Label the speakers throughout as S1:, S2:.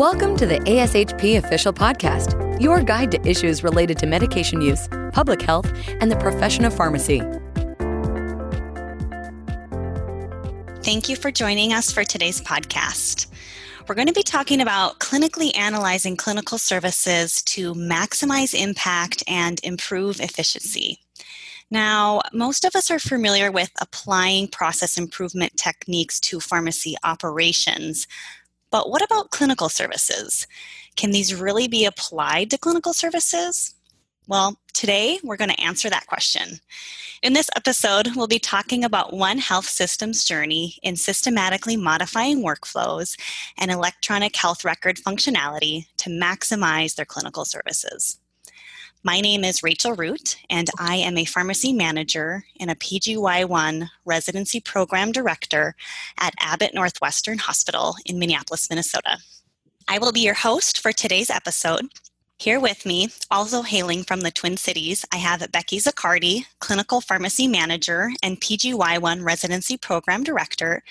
S1: Welcome to the ASHP Official Podcast, your guide to issues related to medication use, public health, and the profession of pharmacy.
S2: Thank you for joining us for today's podcast. We're going to be talking about clinically analyzing clinical services to maximize impact and improve efficiency. Now, most of us are familiar with applying process improvement techniques to pharmacy operations, but what about clinical services? Can these really be applied to clinical services? Well, today we're going to answer that question. In this episode, we'll be talking about one health system's journey in systematically modifying workflows and electronic health record functionality to maximize their clinical services. My name is Rachel Root, and I am a pharmacy manager and a PGY1 residency program director at Abbott Northwestern Hospital in Minneapolis, Minnesota. I will be your host for today's episode. Here with me, also hailing from the Twin Cities, I have Becky Zaccardi, clinical pharmacy manager and PGY1 residency program director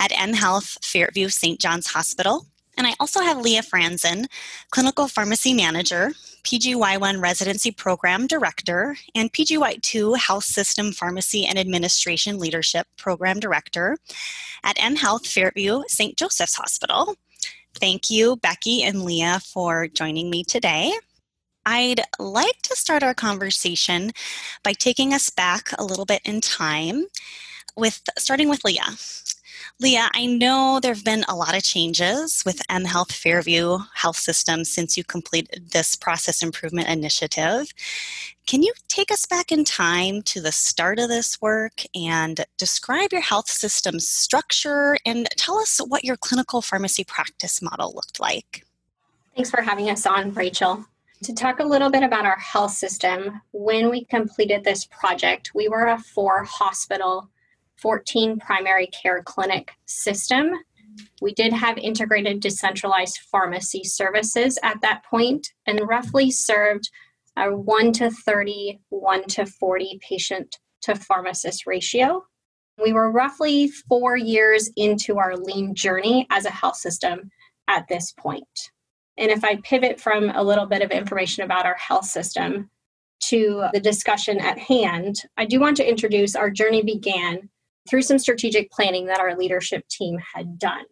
S2: at M Health Fairview St. John's Hospital and I also have Leah Franzen, Clinical Pharmacy Manager, PGY1 Residency Program Director, and PGY2 Health System Pharmacy and Administration Leadership Program Director at M Health Fairview St. Joseph's Hospital. Thank you, Becky and Leah, for joining me today. I'd like to start our conversation by taking us back a little bit in time with starting with Leah. Leah, I know there have been a lot of changes with M Health Fairview Health System since you completed this process improvement initiative. Can you take us back in time to the start of this work and describe your health system's structure and tell us what your clinical pharmacy practice model looked like?
S3: Thanks for having us on, Rachel. To talk a little bit about our health system, when we completed this project, we were a four hospital 14 primary care clinic system. We did have integrated decentralized pharmacy services at that point and roughly served a 1 to 30, 1 to 40 patient to pharmacist ratio. We were roughly four years into our lean journey as a health system at this point. And if I pivot from a little bit of information about our health system to the discussion at hand, I do want to introduce our journey began through some strategic planning that our leadership team had done.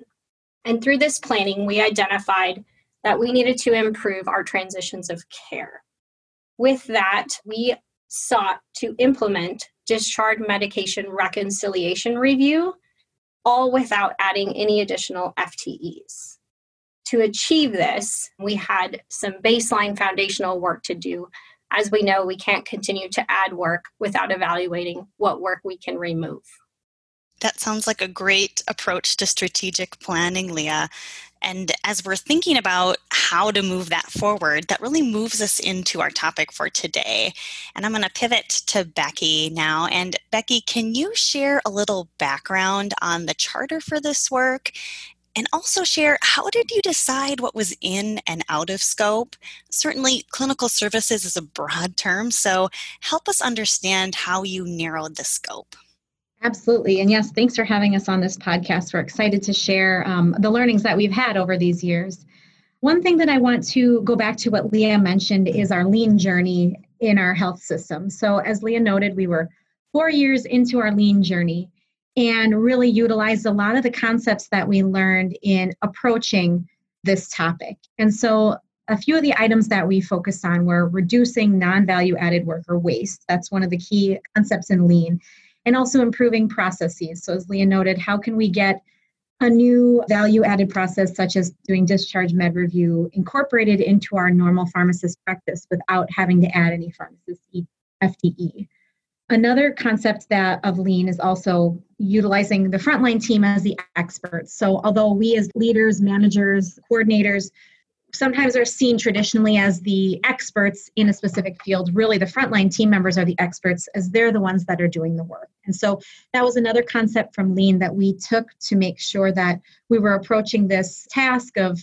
S3: And through this planning, we identified that we needed to improve our transitions of care. With that, we sought to implement discharge medication reconciliation review, all without adding any additional FTEs. To achieve this, we had some baseline foundational work to do. As we know, we can't continue to add work without evaluating what work we can remove.
S2: That sounds like a great approach to strategic planning, Leah. And as we're thinking about how to move that forward, that really moves us into our topic for today. And I'm going to pivot to Becky now. And Becky, can you share a little background on the charter for this work? And also share how did you decide what was in and out of scope? Certainly, clinical services is a broad term, so help us understand how you narrowed the scope.
S4: Absolutely. And yes, thanks for having us on this podcast. We're excited to share um, the learnings that we've had over these years. One thing that I want to go back to what Leah mentioned is our lean journey in our health system. So, as Leah noted, we were four years into our lean journey and really utilized a lot of the concepts that we learned in approaching this topic. And so, a few of the items that we focused on were reducing non value added work or waste. That's one of the key concepts in lean and also improving processes. So, as Leah noted, how can we get a new value added process, such as doing discharge med review, incorporated into our normal pharmacist practice without having to add any pharmacist FTE? Another concept that of lean is also utilizing the frontline team as the experts. So, although we as leaders, managers, coordinators sometimes are seen traditionally as the experts in a specific field. Really, the frontline team members are the experts as they're the ones that are doing the work. And so that was another concept from Lean that we took to make sure that we were approaching this task of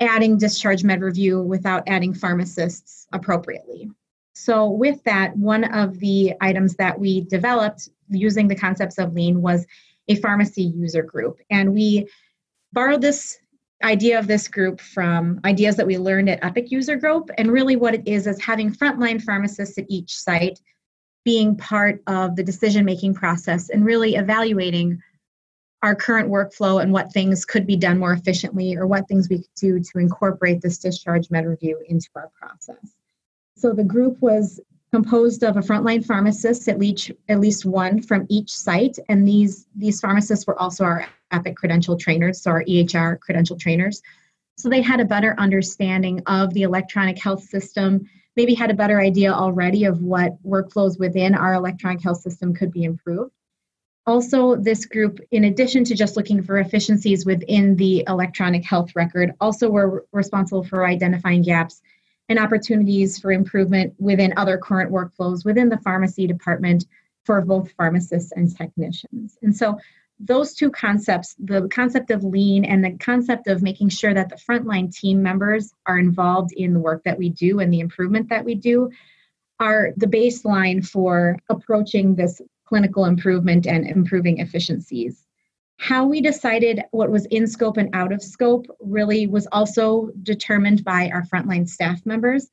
S4: adding discharge med review without adding pharmacists appropriately. So, with that, one of the items that we developed using the concepts of Lean was a pharmacy user group. And we borrowed this idea of this group from ideas that we learned at Epic User Group. And really, what it is is having frontline pharmacists at each site being part of the decision making process and really evaluating our current workflow and what things could be done more efficiently or what things we could do to incorporate this discharge med review into our process. So the group was composed of a frontline pharmacist, at least at least one from each site, and these these pharmacists were also our Epic credential trainers, so our EHR credential trainers. So they had a better understanding of the electronic health system, maybe had a better idea already of what workflows within our electronic health system could be improved. Also, this group, in addition to just looking for efficiencies within the electronic health record, also were responsible for identifying gaps and opportunities for improvement within other current workflows within the pharmacy department for both pharmacists and technicians. And so those two concepts, the concept of lean and the concept of making sure that the frontline team members are involved in the work that we do and the improvement that we do, are the baseline for approaching this clinical improvement and improving efficiencies. How we decided what was in scope and out of scope really was also determined by our frontline staff members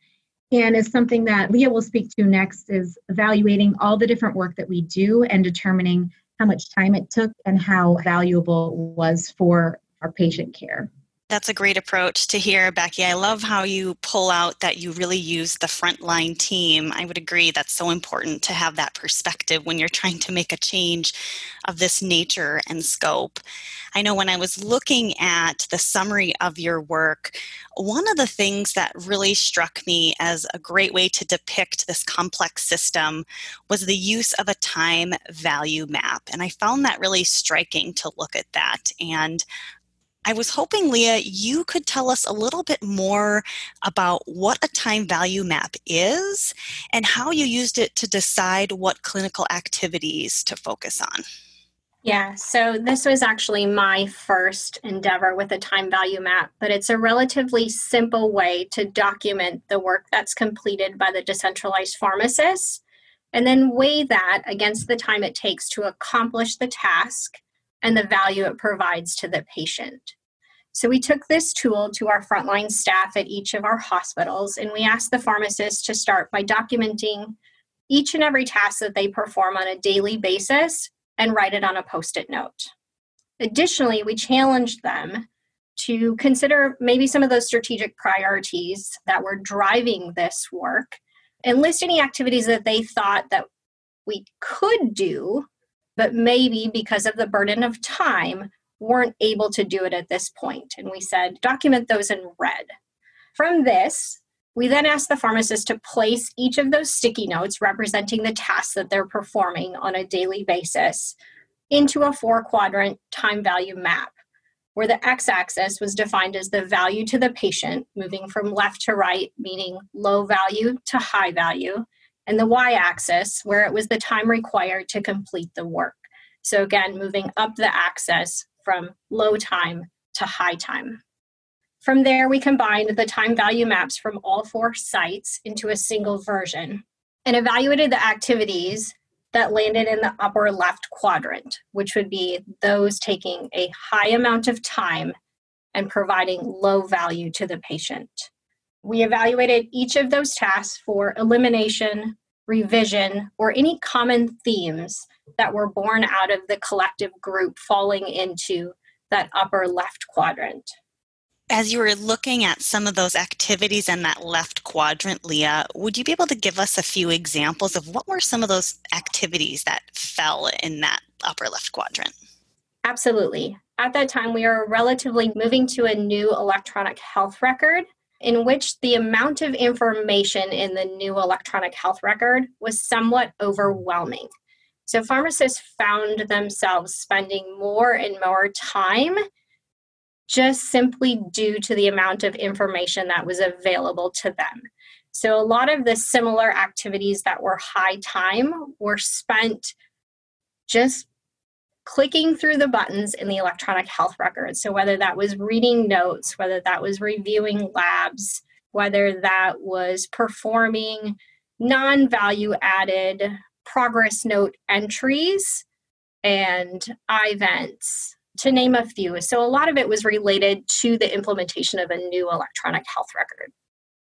S4: and is something that Leah will speak to next is evaluating all the different work that we do and determining how much time it took and how valuable it was for our patient care.
S2: That's a great approach to hear, Becky. I love how you pull out that you really use the frontline team. I would agree that's so important to have that perspective when you're trying to make a change of this nature and scope. I know when I was looking at the summary of your work, one of the things that really struck me as a great way to depict this complex system was the use of a time value map. And I found that really striking to look at that. And I was hoping, Leah, you could tell us a little bit more about what a time value map is and how you used it to decide what clinical activities to focus on.
S3: Yeah, so this was actually my first endeavor with a time value map, but it's a relatively simple way to document the work that's completed by the decentralized pharmacist and then weigh that against the time it takes to accomplish the task and the value it provides to the patient. So we took this tool to our frontline staff at each of our hospitals, and we asked the pharmacists to start by documenting each and every task that they perform on a daily basis and write it on a post it note. Additionally, we challenged them to consider maybe some of those strategic priorities that were driving this work and list any activities that they thought that we could do but maybe because of the burden of time weren't able to do it at this point. And we said, document those in red. From this, we then asked the pharmacist to place each of those sticky notes representing the tasks that they're performing on a daily basis into a four quadrant time value map, where the x axis was defined as the value to the patient, moving from left to right, meaning low value to high value, and the y axis, where it was the time required to complete the work. So, again, moving up the axis from low time to high time. From there, we combined the time value maps from all four sites into a single version and evaluated the activities that landed in the upper left quadrant, which would be those taking a high amount of time and providing low value to the patient. We evaluated each of those tasks for elimination, revision, or any common themes that were born out of the collective group falling into that upper left quadrant.
S2: As you were looking at some of those activities in that left quadrant, Leah, would you be able to give us a few examples of what were some of those activities that fell in that upper left quadrant?
S3: Absolutely. At that time, we were relatively moving to a new electronic health record in which the amount of information in the new electronic health record was somewhat overwhelming. So pharmacists found themselves spending more and more time just simply due to the amount of information that was available to them. So a lot of the similar activities that were high time were spent just clicking through the buttons in the electronic health record. So, whether that was reading notes, whether that was reviewing labs, whether that was performing non value added progress note entries and events, to name a few. So a lot of it was related to the implementation of a new electronic health record.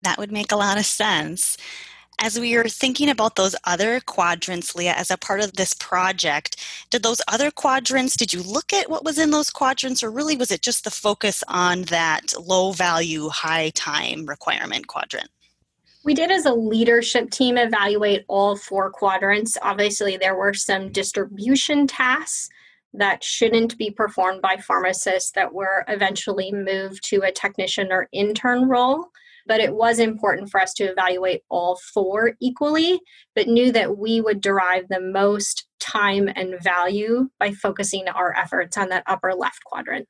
S2: That would make a lot of sense. As we were thinking about those other quadrants, Leah, as a part of this project, did those other quadrants, did you look at what was in those quadrants, or really was it just the focus on that low value, high time requirement quadrant?
S3: We did, as a leadership team, evaluate all four quadrants. Obviously, there were some distribution tasks that shouldn't be performed by pharmacists that were eventually moved to a technician or intern role. But it was important for us to evaluate all four equally, but knew that we would derive the most time and value by focusing our efforts on that upper left quadrant.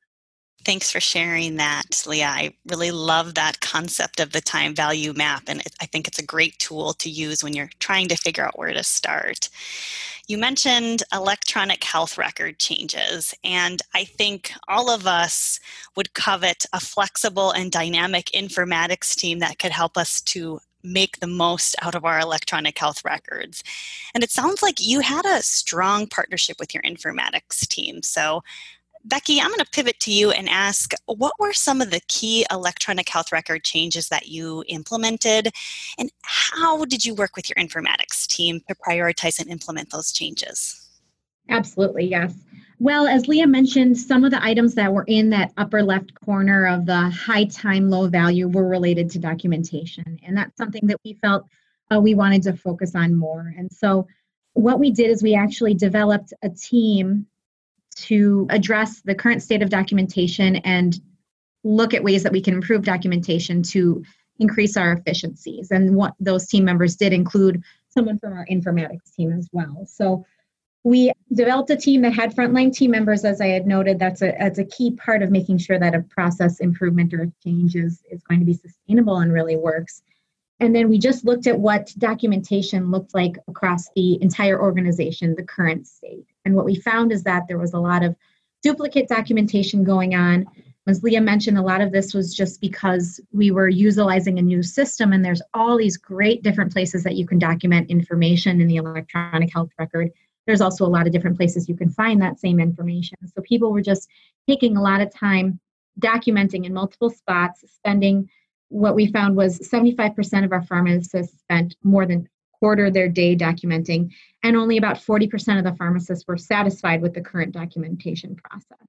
S2: Thanks for sharing that, Leah. I really love that concept of the time value map, and I think it's a great tool to use when you're trying to figure out where to start. You mentioned electronic health record changes, and I think all of us would covet a flexible and dynamic informatics team that could help us to make the most out of our electronic health records. And it sounds like you had a strong partnership with your informatics team. So Becky, I'm going to pivot to you and ask what were some of the key electronic health record changes that you implemented, and how did you work with your informatics team to prioritize and implement those changes?
S4: Absolutely, yes. Well, as Leah mentioned, some of the items that were in that upper left corner of the high time, low value were related to documentation. And that's something that we felt uh, we wanted to focus on more. And so, what we did is we actually developed a team to address the current state of documentation and look at ways that we can improve documentation to increase our efficiencies. And what those team members did include someone from our informatics team as well. So we developed a team that had frontline team members, as I had noted. That's a, that's a key part of making sure that a process improvement or change is, is going to be sustainable and really works. And then we just looked at what documentation looked like across the entire organization, the current state. And what we found is that there was a lot of duplicate documentation going on. As Leah mentioned, a lot of this was just because we were utilizing a new system, and there's all these great different places that you can document information in the electronic health record. There's also a lot of different places you can find that same information. So people were just taking a lot of time documenting in multiple spots, spending what we found was 75% of our pharmacists spent more than quarter their day documenting, and only about 40% of the pharmacists were satisfied with the current documentation process.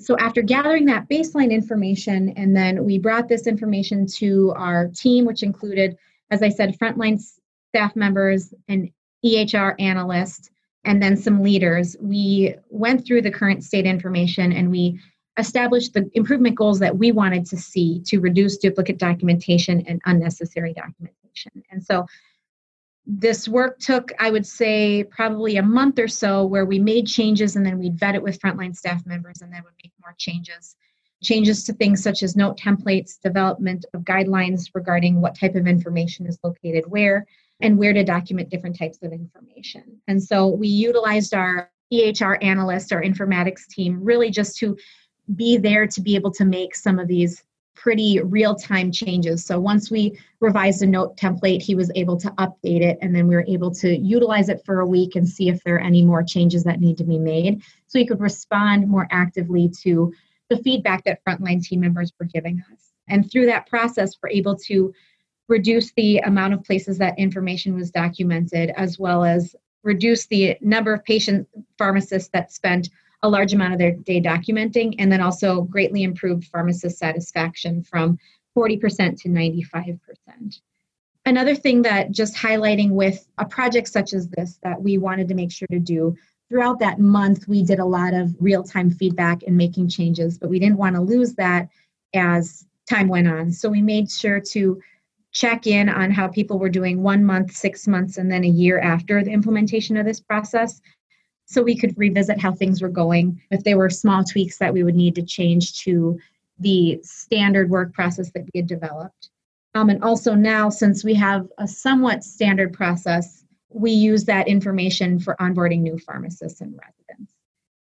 S4: So, after gathering that baseline information, and then we brought this information to our team, which included, as I said, frontline staff members, an EHR analyst, and then some leaders, we went through the current state information and we established the improvement goals that we wanted to see to reduce duplicate documentation and unnecessary documentation. And so this work took, I would say, probably a month or so where we made changes and then we'd vet it with frontline staff members and then would make more changes. Changes to things such as note templates, development of guidelines regarding what type of information is located where, and where to document different types of information. And so we utilized our EHR analyst, our informatics team, really just to be there to be able to make some of these pretty real time changes. So once we revised a note template, he was able to update it, and then we were able to utilize it for a week and see if there are any more changes that need to be made. So he could respond more actively to the feedback that frontline team members were giving us. And through that process, we're able to reduce the amount of places that information was documented, as well as reduce the number of patient pharmacists that spent a large amount of their day documenting, and then also greatly improved pharmacist satisfaction from 40% to 95%. Another thing that just highlighting with a project such as this that we wanted to make sure to do throughout that month, we did a lot of real time feedback and making changes, but we didn't want to lose that as time went on. So we made sure to check in on how people were doing one month, six months, and then a year after the implementation of this process so we could revisit how things were going if there were small tweaks that we would need to change to the standard work process that we had developed. Um, and also now, since we have a somewhat standard process, we use that information for onboarding new pharmacists and residents.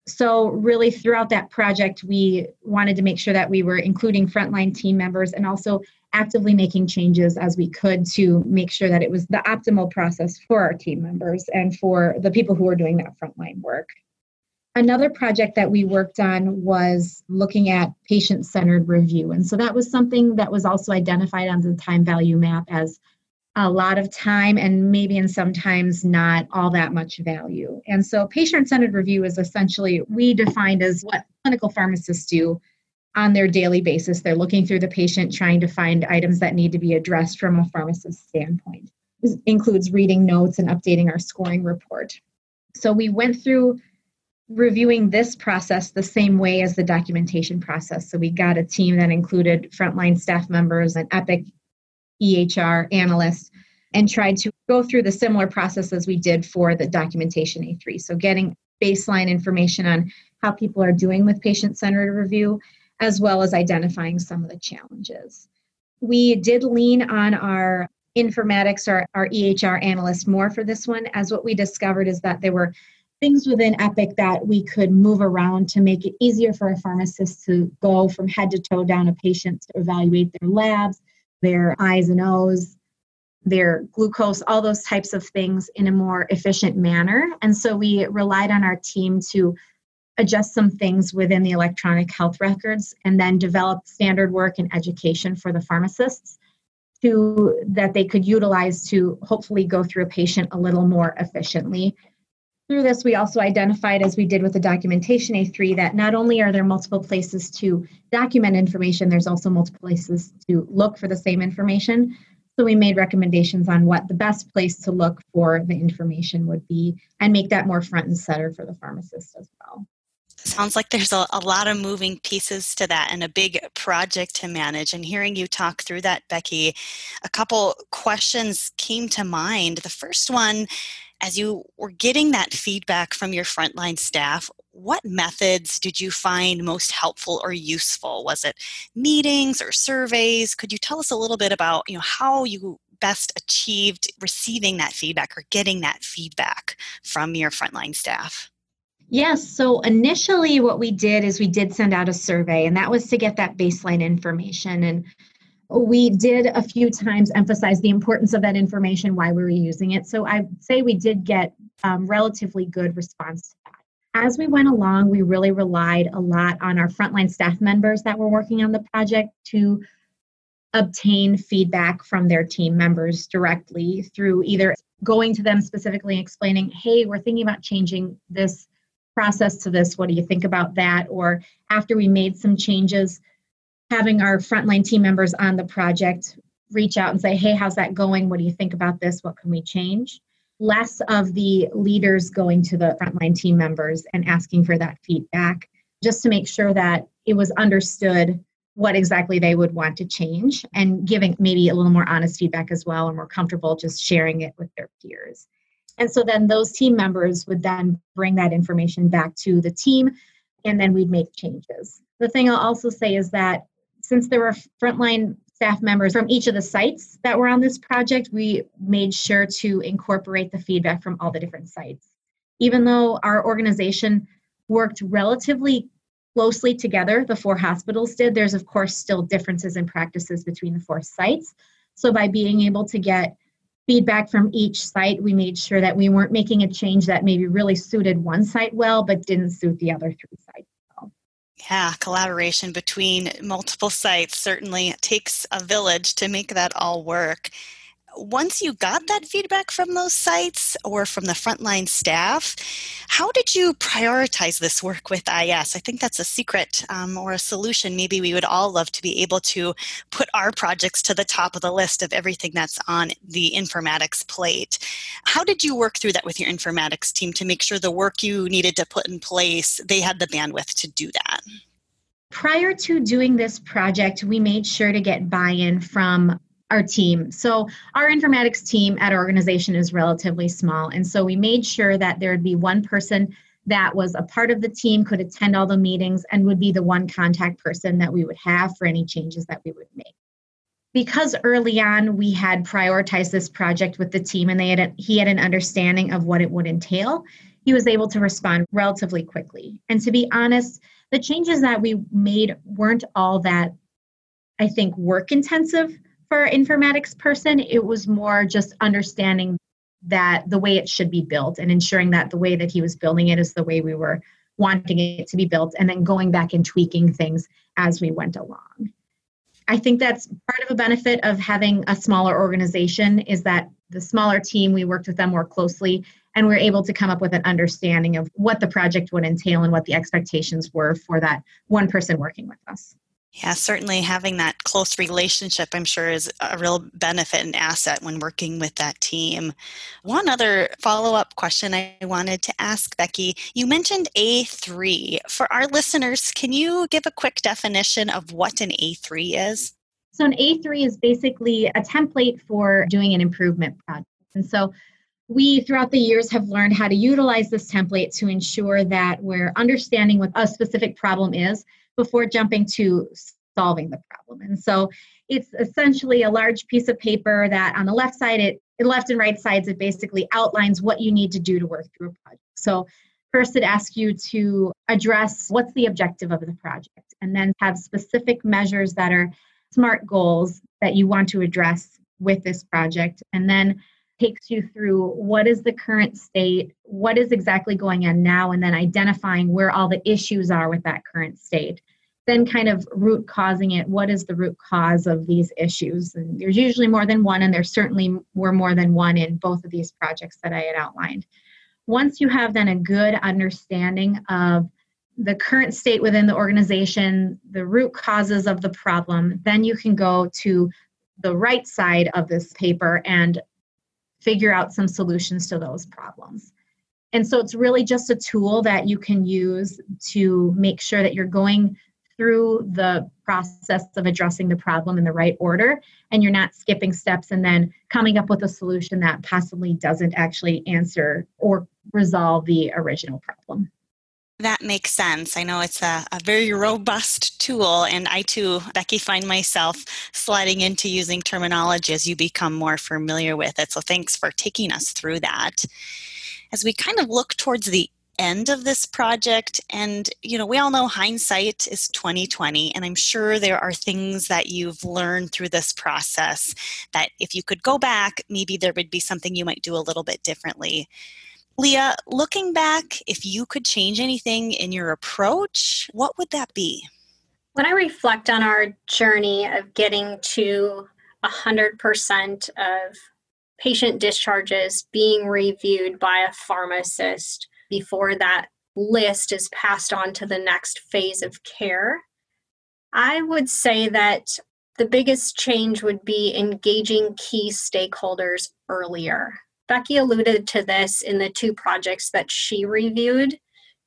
S4: So, really, throughout that project, we wanted to make sure that we were including frontline team members and also actively making changes as we could to make sure that it was the optimal process for our team members and for the people who are doing that frontline work. Another project that we worked on was looking at patient centered review. And so that was something that was also identified on the time value map as a lot of time and maybe and sometimes not all that much value. And so patient centered review is essentially we defined as what clinical pharmacists do on their daily basis. They're looking through the patient, trying to find items that need to be addressed from a pharmacist standpoint. This includes reading notes and updating our scoring report. So we went through reviewing this process the same way as the documentation process. So we got a team that included frontline staff members and Epic EHR analysts and tried to go through the similar process as we did for the documentation A3. So getting baseline information on how people are doing with patient centered review, as well as identifying some of the challenges. We did lean on our informatics or our EHR analyst more for this one, as what we discovered is that there were things within Epic that we could move around to make it easier for a pharmacist to go from head to toe down a patient to evaluate their labs, their I's and O's, their glucose, all those types of things in a more efficient manner. And so we relied on our team to adjust some things within the electronic health records and then develop standard work and education for the pharmacists to that they could utilize to hopefully go through a patient a little more efficiently through this, we also identified, as we did with the documentation A3, that not only are there multiple places to document information, there's also multiple places to look for the same information. So we made recommendations on what the best place to look for the information would be and make that more front and center for the pharmacist as well.
S2: Sounds like there's a, a, lot of moving pieces to that and a big project to manage. And hearing you talk through that, Becky, a couple questions came to mind. The first one as you were getting that feedback from your frontline staff, what methods did you find most helpful or useful? Was it meetings or surveys? Could you tell us a little bit about you know how you best achieved receiving that feedback or getting that feedback from your frontline staff?
S4: Yes. So initially, what we did is we did send out a survey, and that was to get that baseline information. And we did a few times emphasize the importance of that information, why we were using it. So I'd say we did get um, relatively good response to that. As we went along, we really relied a lot on our frontline staff members that were working on the project to obtain feedback from their team members directly through either going to them specifically explaining, hey, we're thinking about changing this process to this. What do you think about that? Or after we made some changes, having our frontline team members on the project reach out and say, hey, how's that going? What do you think about this? What can we change? Less of the leaders going to the frontline team members and asking for that feedback, just to make sure that it was understood what exactly they would want to change and giving maybe a little more honest feedback as well and more comfortable just sharing it with their peers. And so then those team members would then bring that information back to the team and then we'd make changes. The thing I'll also say is that since there were frontline staff members from each of the sites that were on this project, we made sure to incorporate the feedback from all the different sites. Even though our organization worked relatively closely together, the four hospitals did, there's of course still differences in practices between the four sites. So by being able to get feedback from each site, we made sure that we weren't making a change that maybe really suited one site well, but didn't suit the other three sites.
S2: Yeah, collaboration between multiple sites certainly takes a village to make that all work. Once you got that feedback from those sites or from the frontline staff, how did you prioritize this work with IS? I think that's a secret um, or a solution. Maybe we would all love to be able to put our projects to the top of the list of everything that's on the informatics plate. How did you work through that with your informatics team to make sure the work you needed to put in place, they had the bandwidth to do that?
S4: Prior to doing this project, we made sure to get buy in from our team. So, our informatics team at our organization is relatively small. And so, we made sure that there would be one person that was a part of the team, could attend all the meetings, and would be the one contact person that we would have for any changes that we would make because early on we had prioritized this project with the team and they had a, he had an understanding of what it would entail he was able to respond relatively quickly and to be honest the changes that we made weren't all that i think work intensive for informatics person it was more just understanding that the way it should be built and ensuring that the way that he was building it is the way we were wanting it to be built and then going back and tweaking things as we went along. I think that's part of a benefit of having a smaller organization is that the smaller team, we worked with them more closely and we are able to come up with an understanding of what the project would entail and what the expectations were for that one person working with us.
S2: Yeah, certainly having that close relationship, I'm sure, is a real benefit and asset when working with that team. One other follow up question I wanted to ask Becky you mentioned A3. For our listeners, can you give a quick definition of what an A3 is?
S4: So, an A3 is basically a template for doing an improvement project. And so, we throughout the years have learned how to utilize this template to ensure that we're understanding what a specific problem is before jumping to solving the problem. And so it's essentially a large piece of paper that on the left side, it left and right sides, it basically outlines what you need to do to work through a project. So first it asks you to address what's the objective of the project and then have specific measures that are smart goals that you want to address with this project and then takes you through what is the current state, what is exactly going on now, and then identifying where all the issues are with that current state. Then, kind of root causing it. What is the root cause of these issues? And there's usually more than one, and there certainly were more than one in both of these projects that I had outlined. Once you have then a good understanding of the current state within the organization, the root causes of the problem, then you can go to the right side of this paper and figure out some solutions to those problems. And so it's really just a tool that you can use to make sure that you're going through the process of addressing the problem in the right order and you're not skipping steps and then coming up with a solution that possibly doesn't actually answer or resolve the original problem.
S2: That makes sense. I know it's a, a, very robust tool, and I too, Becky, find myself sliding into using terminology as you become more familiar with it. So thanks for taking us through that. As we kind of look towards the end of this project and you know we all know hindsight is 2020 and i'm sure there are things that you've learned through this process that if you could go back maybe there would be something you might do a little bit differently Leah, looking back, if you could change anything in your approach, what would that be?
S3: When I reflect on our journey of getting to 100% of patient discharges being reviewed by a pharmacist before that list is passed on to the next phase of care, I would say that the biggest change would be engaging key stakeholders earlier. Becky alluded to this in the two projects that she reviewed,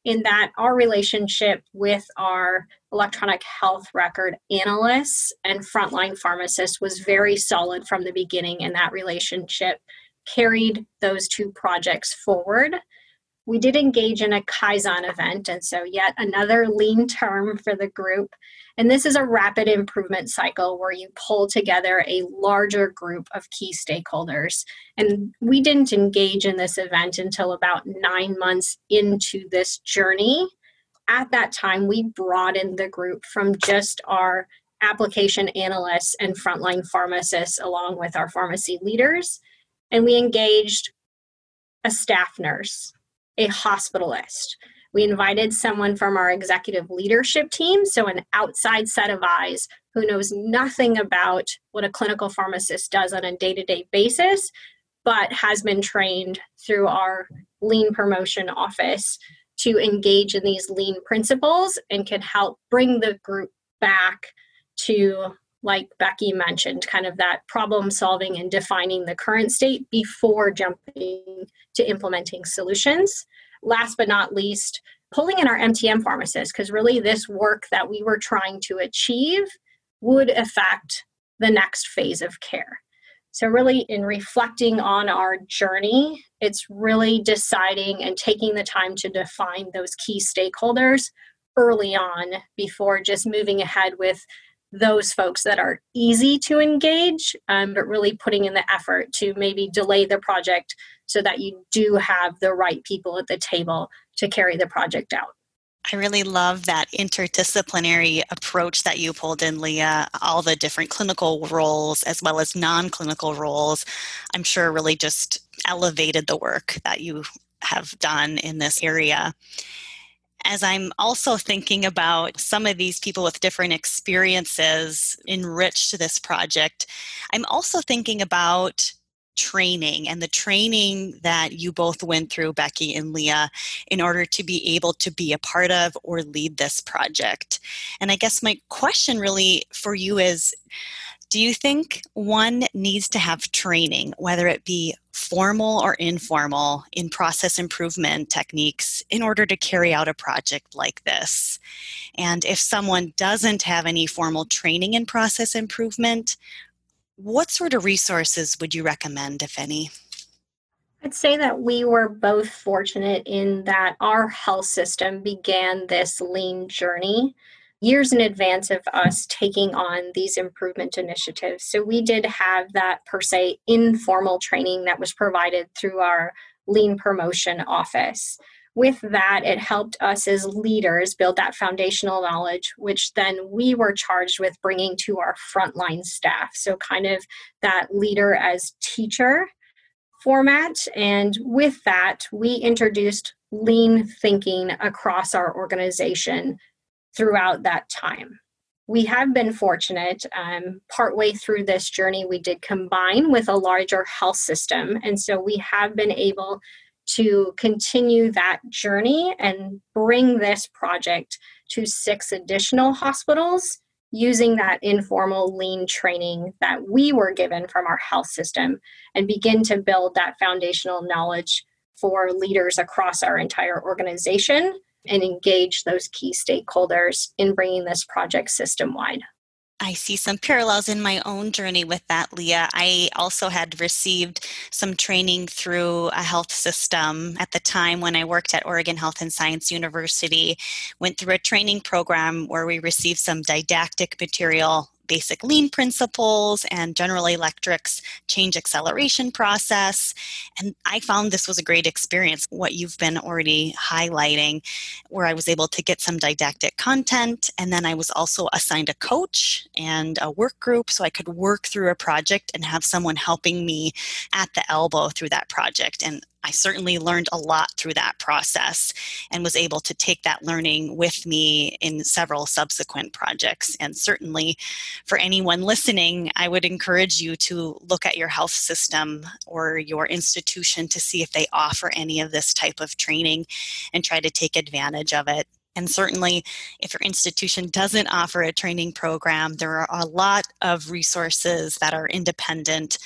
S3: in that our relationship with our electronic health record analysts and frontline pharmacists was very solid from the beginning, and that relationship carried those two projects forward. We did engage in a Kaizen event, and so yet another lean term for the group and this is a rapid improvement cycle where you pull together a larger group of key stakeholders. And we didn't engage in this event until about nine months into this journey. At that time, we broadened the group from just our application analysts and frontline pharmacists, along with our pharmacy leaders. And we engaged a staff nurse, a hospitalist, we invited someone from our executive leadership team, so an outside set of eyes who knows nothing about what a clinical pharmacist does on a day to day basis, but has been trained through our lean promotion office to engage in these lean principles and can help bring the group back to like Becky mentioned, kind of that problem solving and defining the current state before jumping to implementing solutions last but not least, pulling in our MTM pharmacists, because really this work that we were trying to achieve would affect the next phase of care. So, really, in reflecting on our journey, it's really deciding and taking the time to define those key stakeholders early on before just moving ahead with those folks that are easy to engage, um, but really putting in the effort to maybe delay the project so that you do have the right people at the table to carry the project out.
S2: I really love that interdisciplinary approach that you pulled in, Leah. All the different clinical roles as well as non clinical roles, I'm sure really just elevated the work that you have done in this area. As I'm also thinking about some of these people with different experiences enriched this project, I'm also thinking about training and the training that you both went through, Becky and Leah, in order to be able to be a part of or lead this project. And I guess my question really for you is do you think one needs to have training, whether it be formal or informal, in process improvement techniques in order to carry out a project like this? And if someone doesn't have any formal training in process improvement, what sort of resources would you recommend, if any?
S3: I'd say that we were both fortunate in that our health system began this lean journey years in advance of us taking on these improvement initiatives. So we did have that per se informal training that was provided through our lean promotion office with that, it helped us as leaders build that foundational knowledge, which then we were charged with bringing to our frontline staff. So, kind of that leader as teacher format. And with that, we introduced lean thinking across our organization throughout that time. We have been fortunate. Um, partway through this journey, we did combine with a larger health system. And so we have been able to continue that journey and bring this project to six additional hospitals using that informal lean training that we were given from our health system and begin to build that foundational knowledge for leaders across our entire organization and engage those key stakeholders in bringing this project system wide.
S2: I see some parallels in my own journey with that, Leah. I also had received some training through a health system at the time when I worked at Oregon Health and Science University. Went through a training program where we received some didactic material basic lean principles and General Electric's change acceleration process. And I found this was a great experience, what you've been already highlighting, where I was able to get some didactic content. And then I was also assigned a coach and a work group so I could work through a project and have someone helping me at the elbow through that project. And I certainly learned a lot through that process and was able to take that learning with me in several subsequent projects. And certainly for anyone listening, I would encourage you to look at your health system or your institution to see if they offer any of this type of training and try to take advantage of it. And certainly, if your institution doesn't offer a training program, there are a lot of resources that are independent.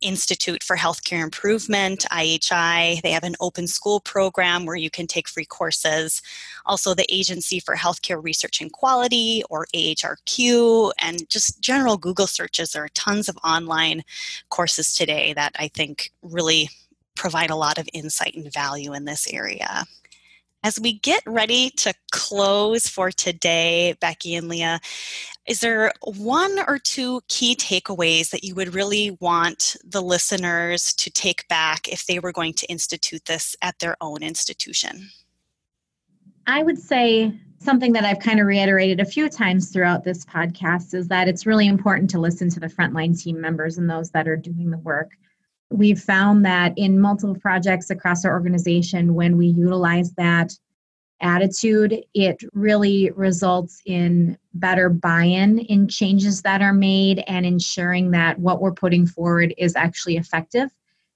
S2: Institute for Healthcare Improvement, IHI, they have an open school program where you can take free courses. Also, the Agency for Healthcare Research and Quality, or AHRQ, and just general Google searches. There are tons of online courses today that I think really provide a lot of insight and value in this area. As we get ready to close for today, Becky and Leah, is there one or two key takeaways that you would really want the listeners to take back if they were going to institute this at their own institution?
S4: I would say something that I've kind of reiterated a few times throughout this podcast is that it's really important to listen to the frontline team members and those that are doing the work we've found that in multiple projects across our organization, when we utilize that attitude, it really results in better buy in in changes that are made and ensuring that what we're putting forward is actually effective.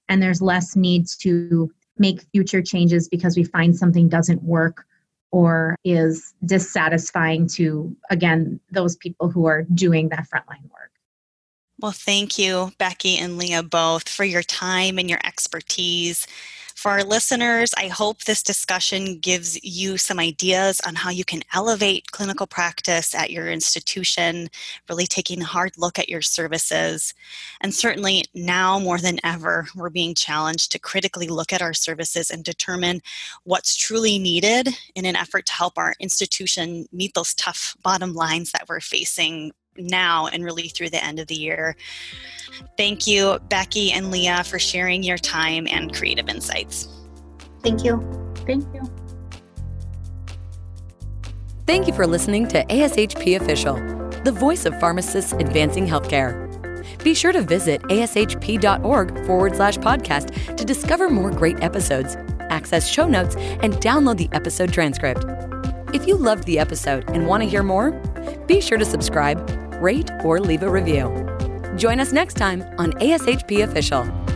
S4: And there's less need to make future changes because we find something doesn't work or is dissatisfying to, again, those people who are doing that frontline work.
S2: Well, thank you, Becky and Leah, both, for your time and your expertise. For our listeners, I hope this discussion gives you some ideas on how you can elevate clinical practice at your institution, really taking a hard look at your services. And certainly now more than ever, we're being challenged to critically look at our services and determine what's truly needed in an effort to help our institution meet those tough bottom lines that we're facing now and really through the end of the year. Thank you, Becky and Leah, for sharing your time and creative insights.
S3: Thank you.
S4: Thank you.
S1: Thank you for listening to ASHP Official, the voice of pharmacists advancing healthcare. Be sure to visit ashp.org forward slash podcast to discover more great episodes, access show notes, and download the episode transcript. If you loved the episode and want to hear more, be sure to subscribe, rate, or leave a review. Join us next time on ASHP Official.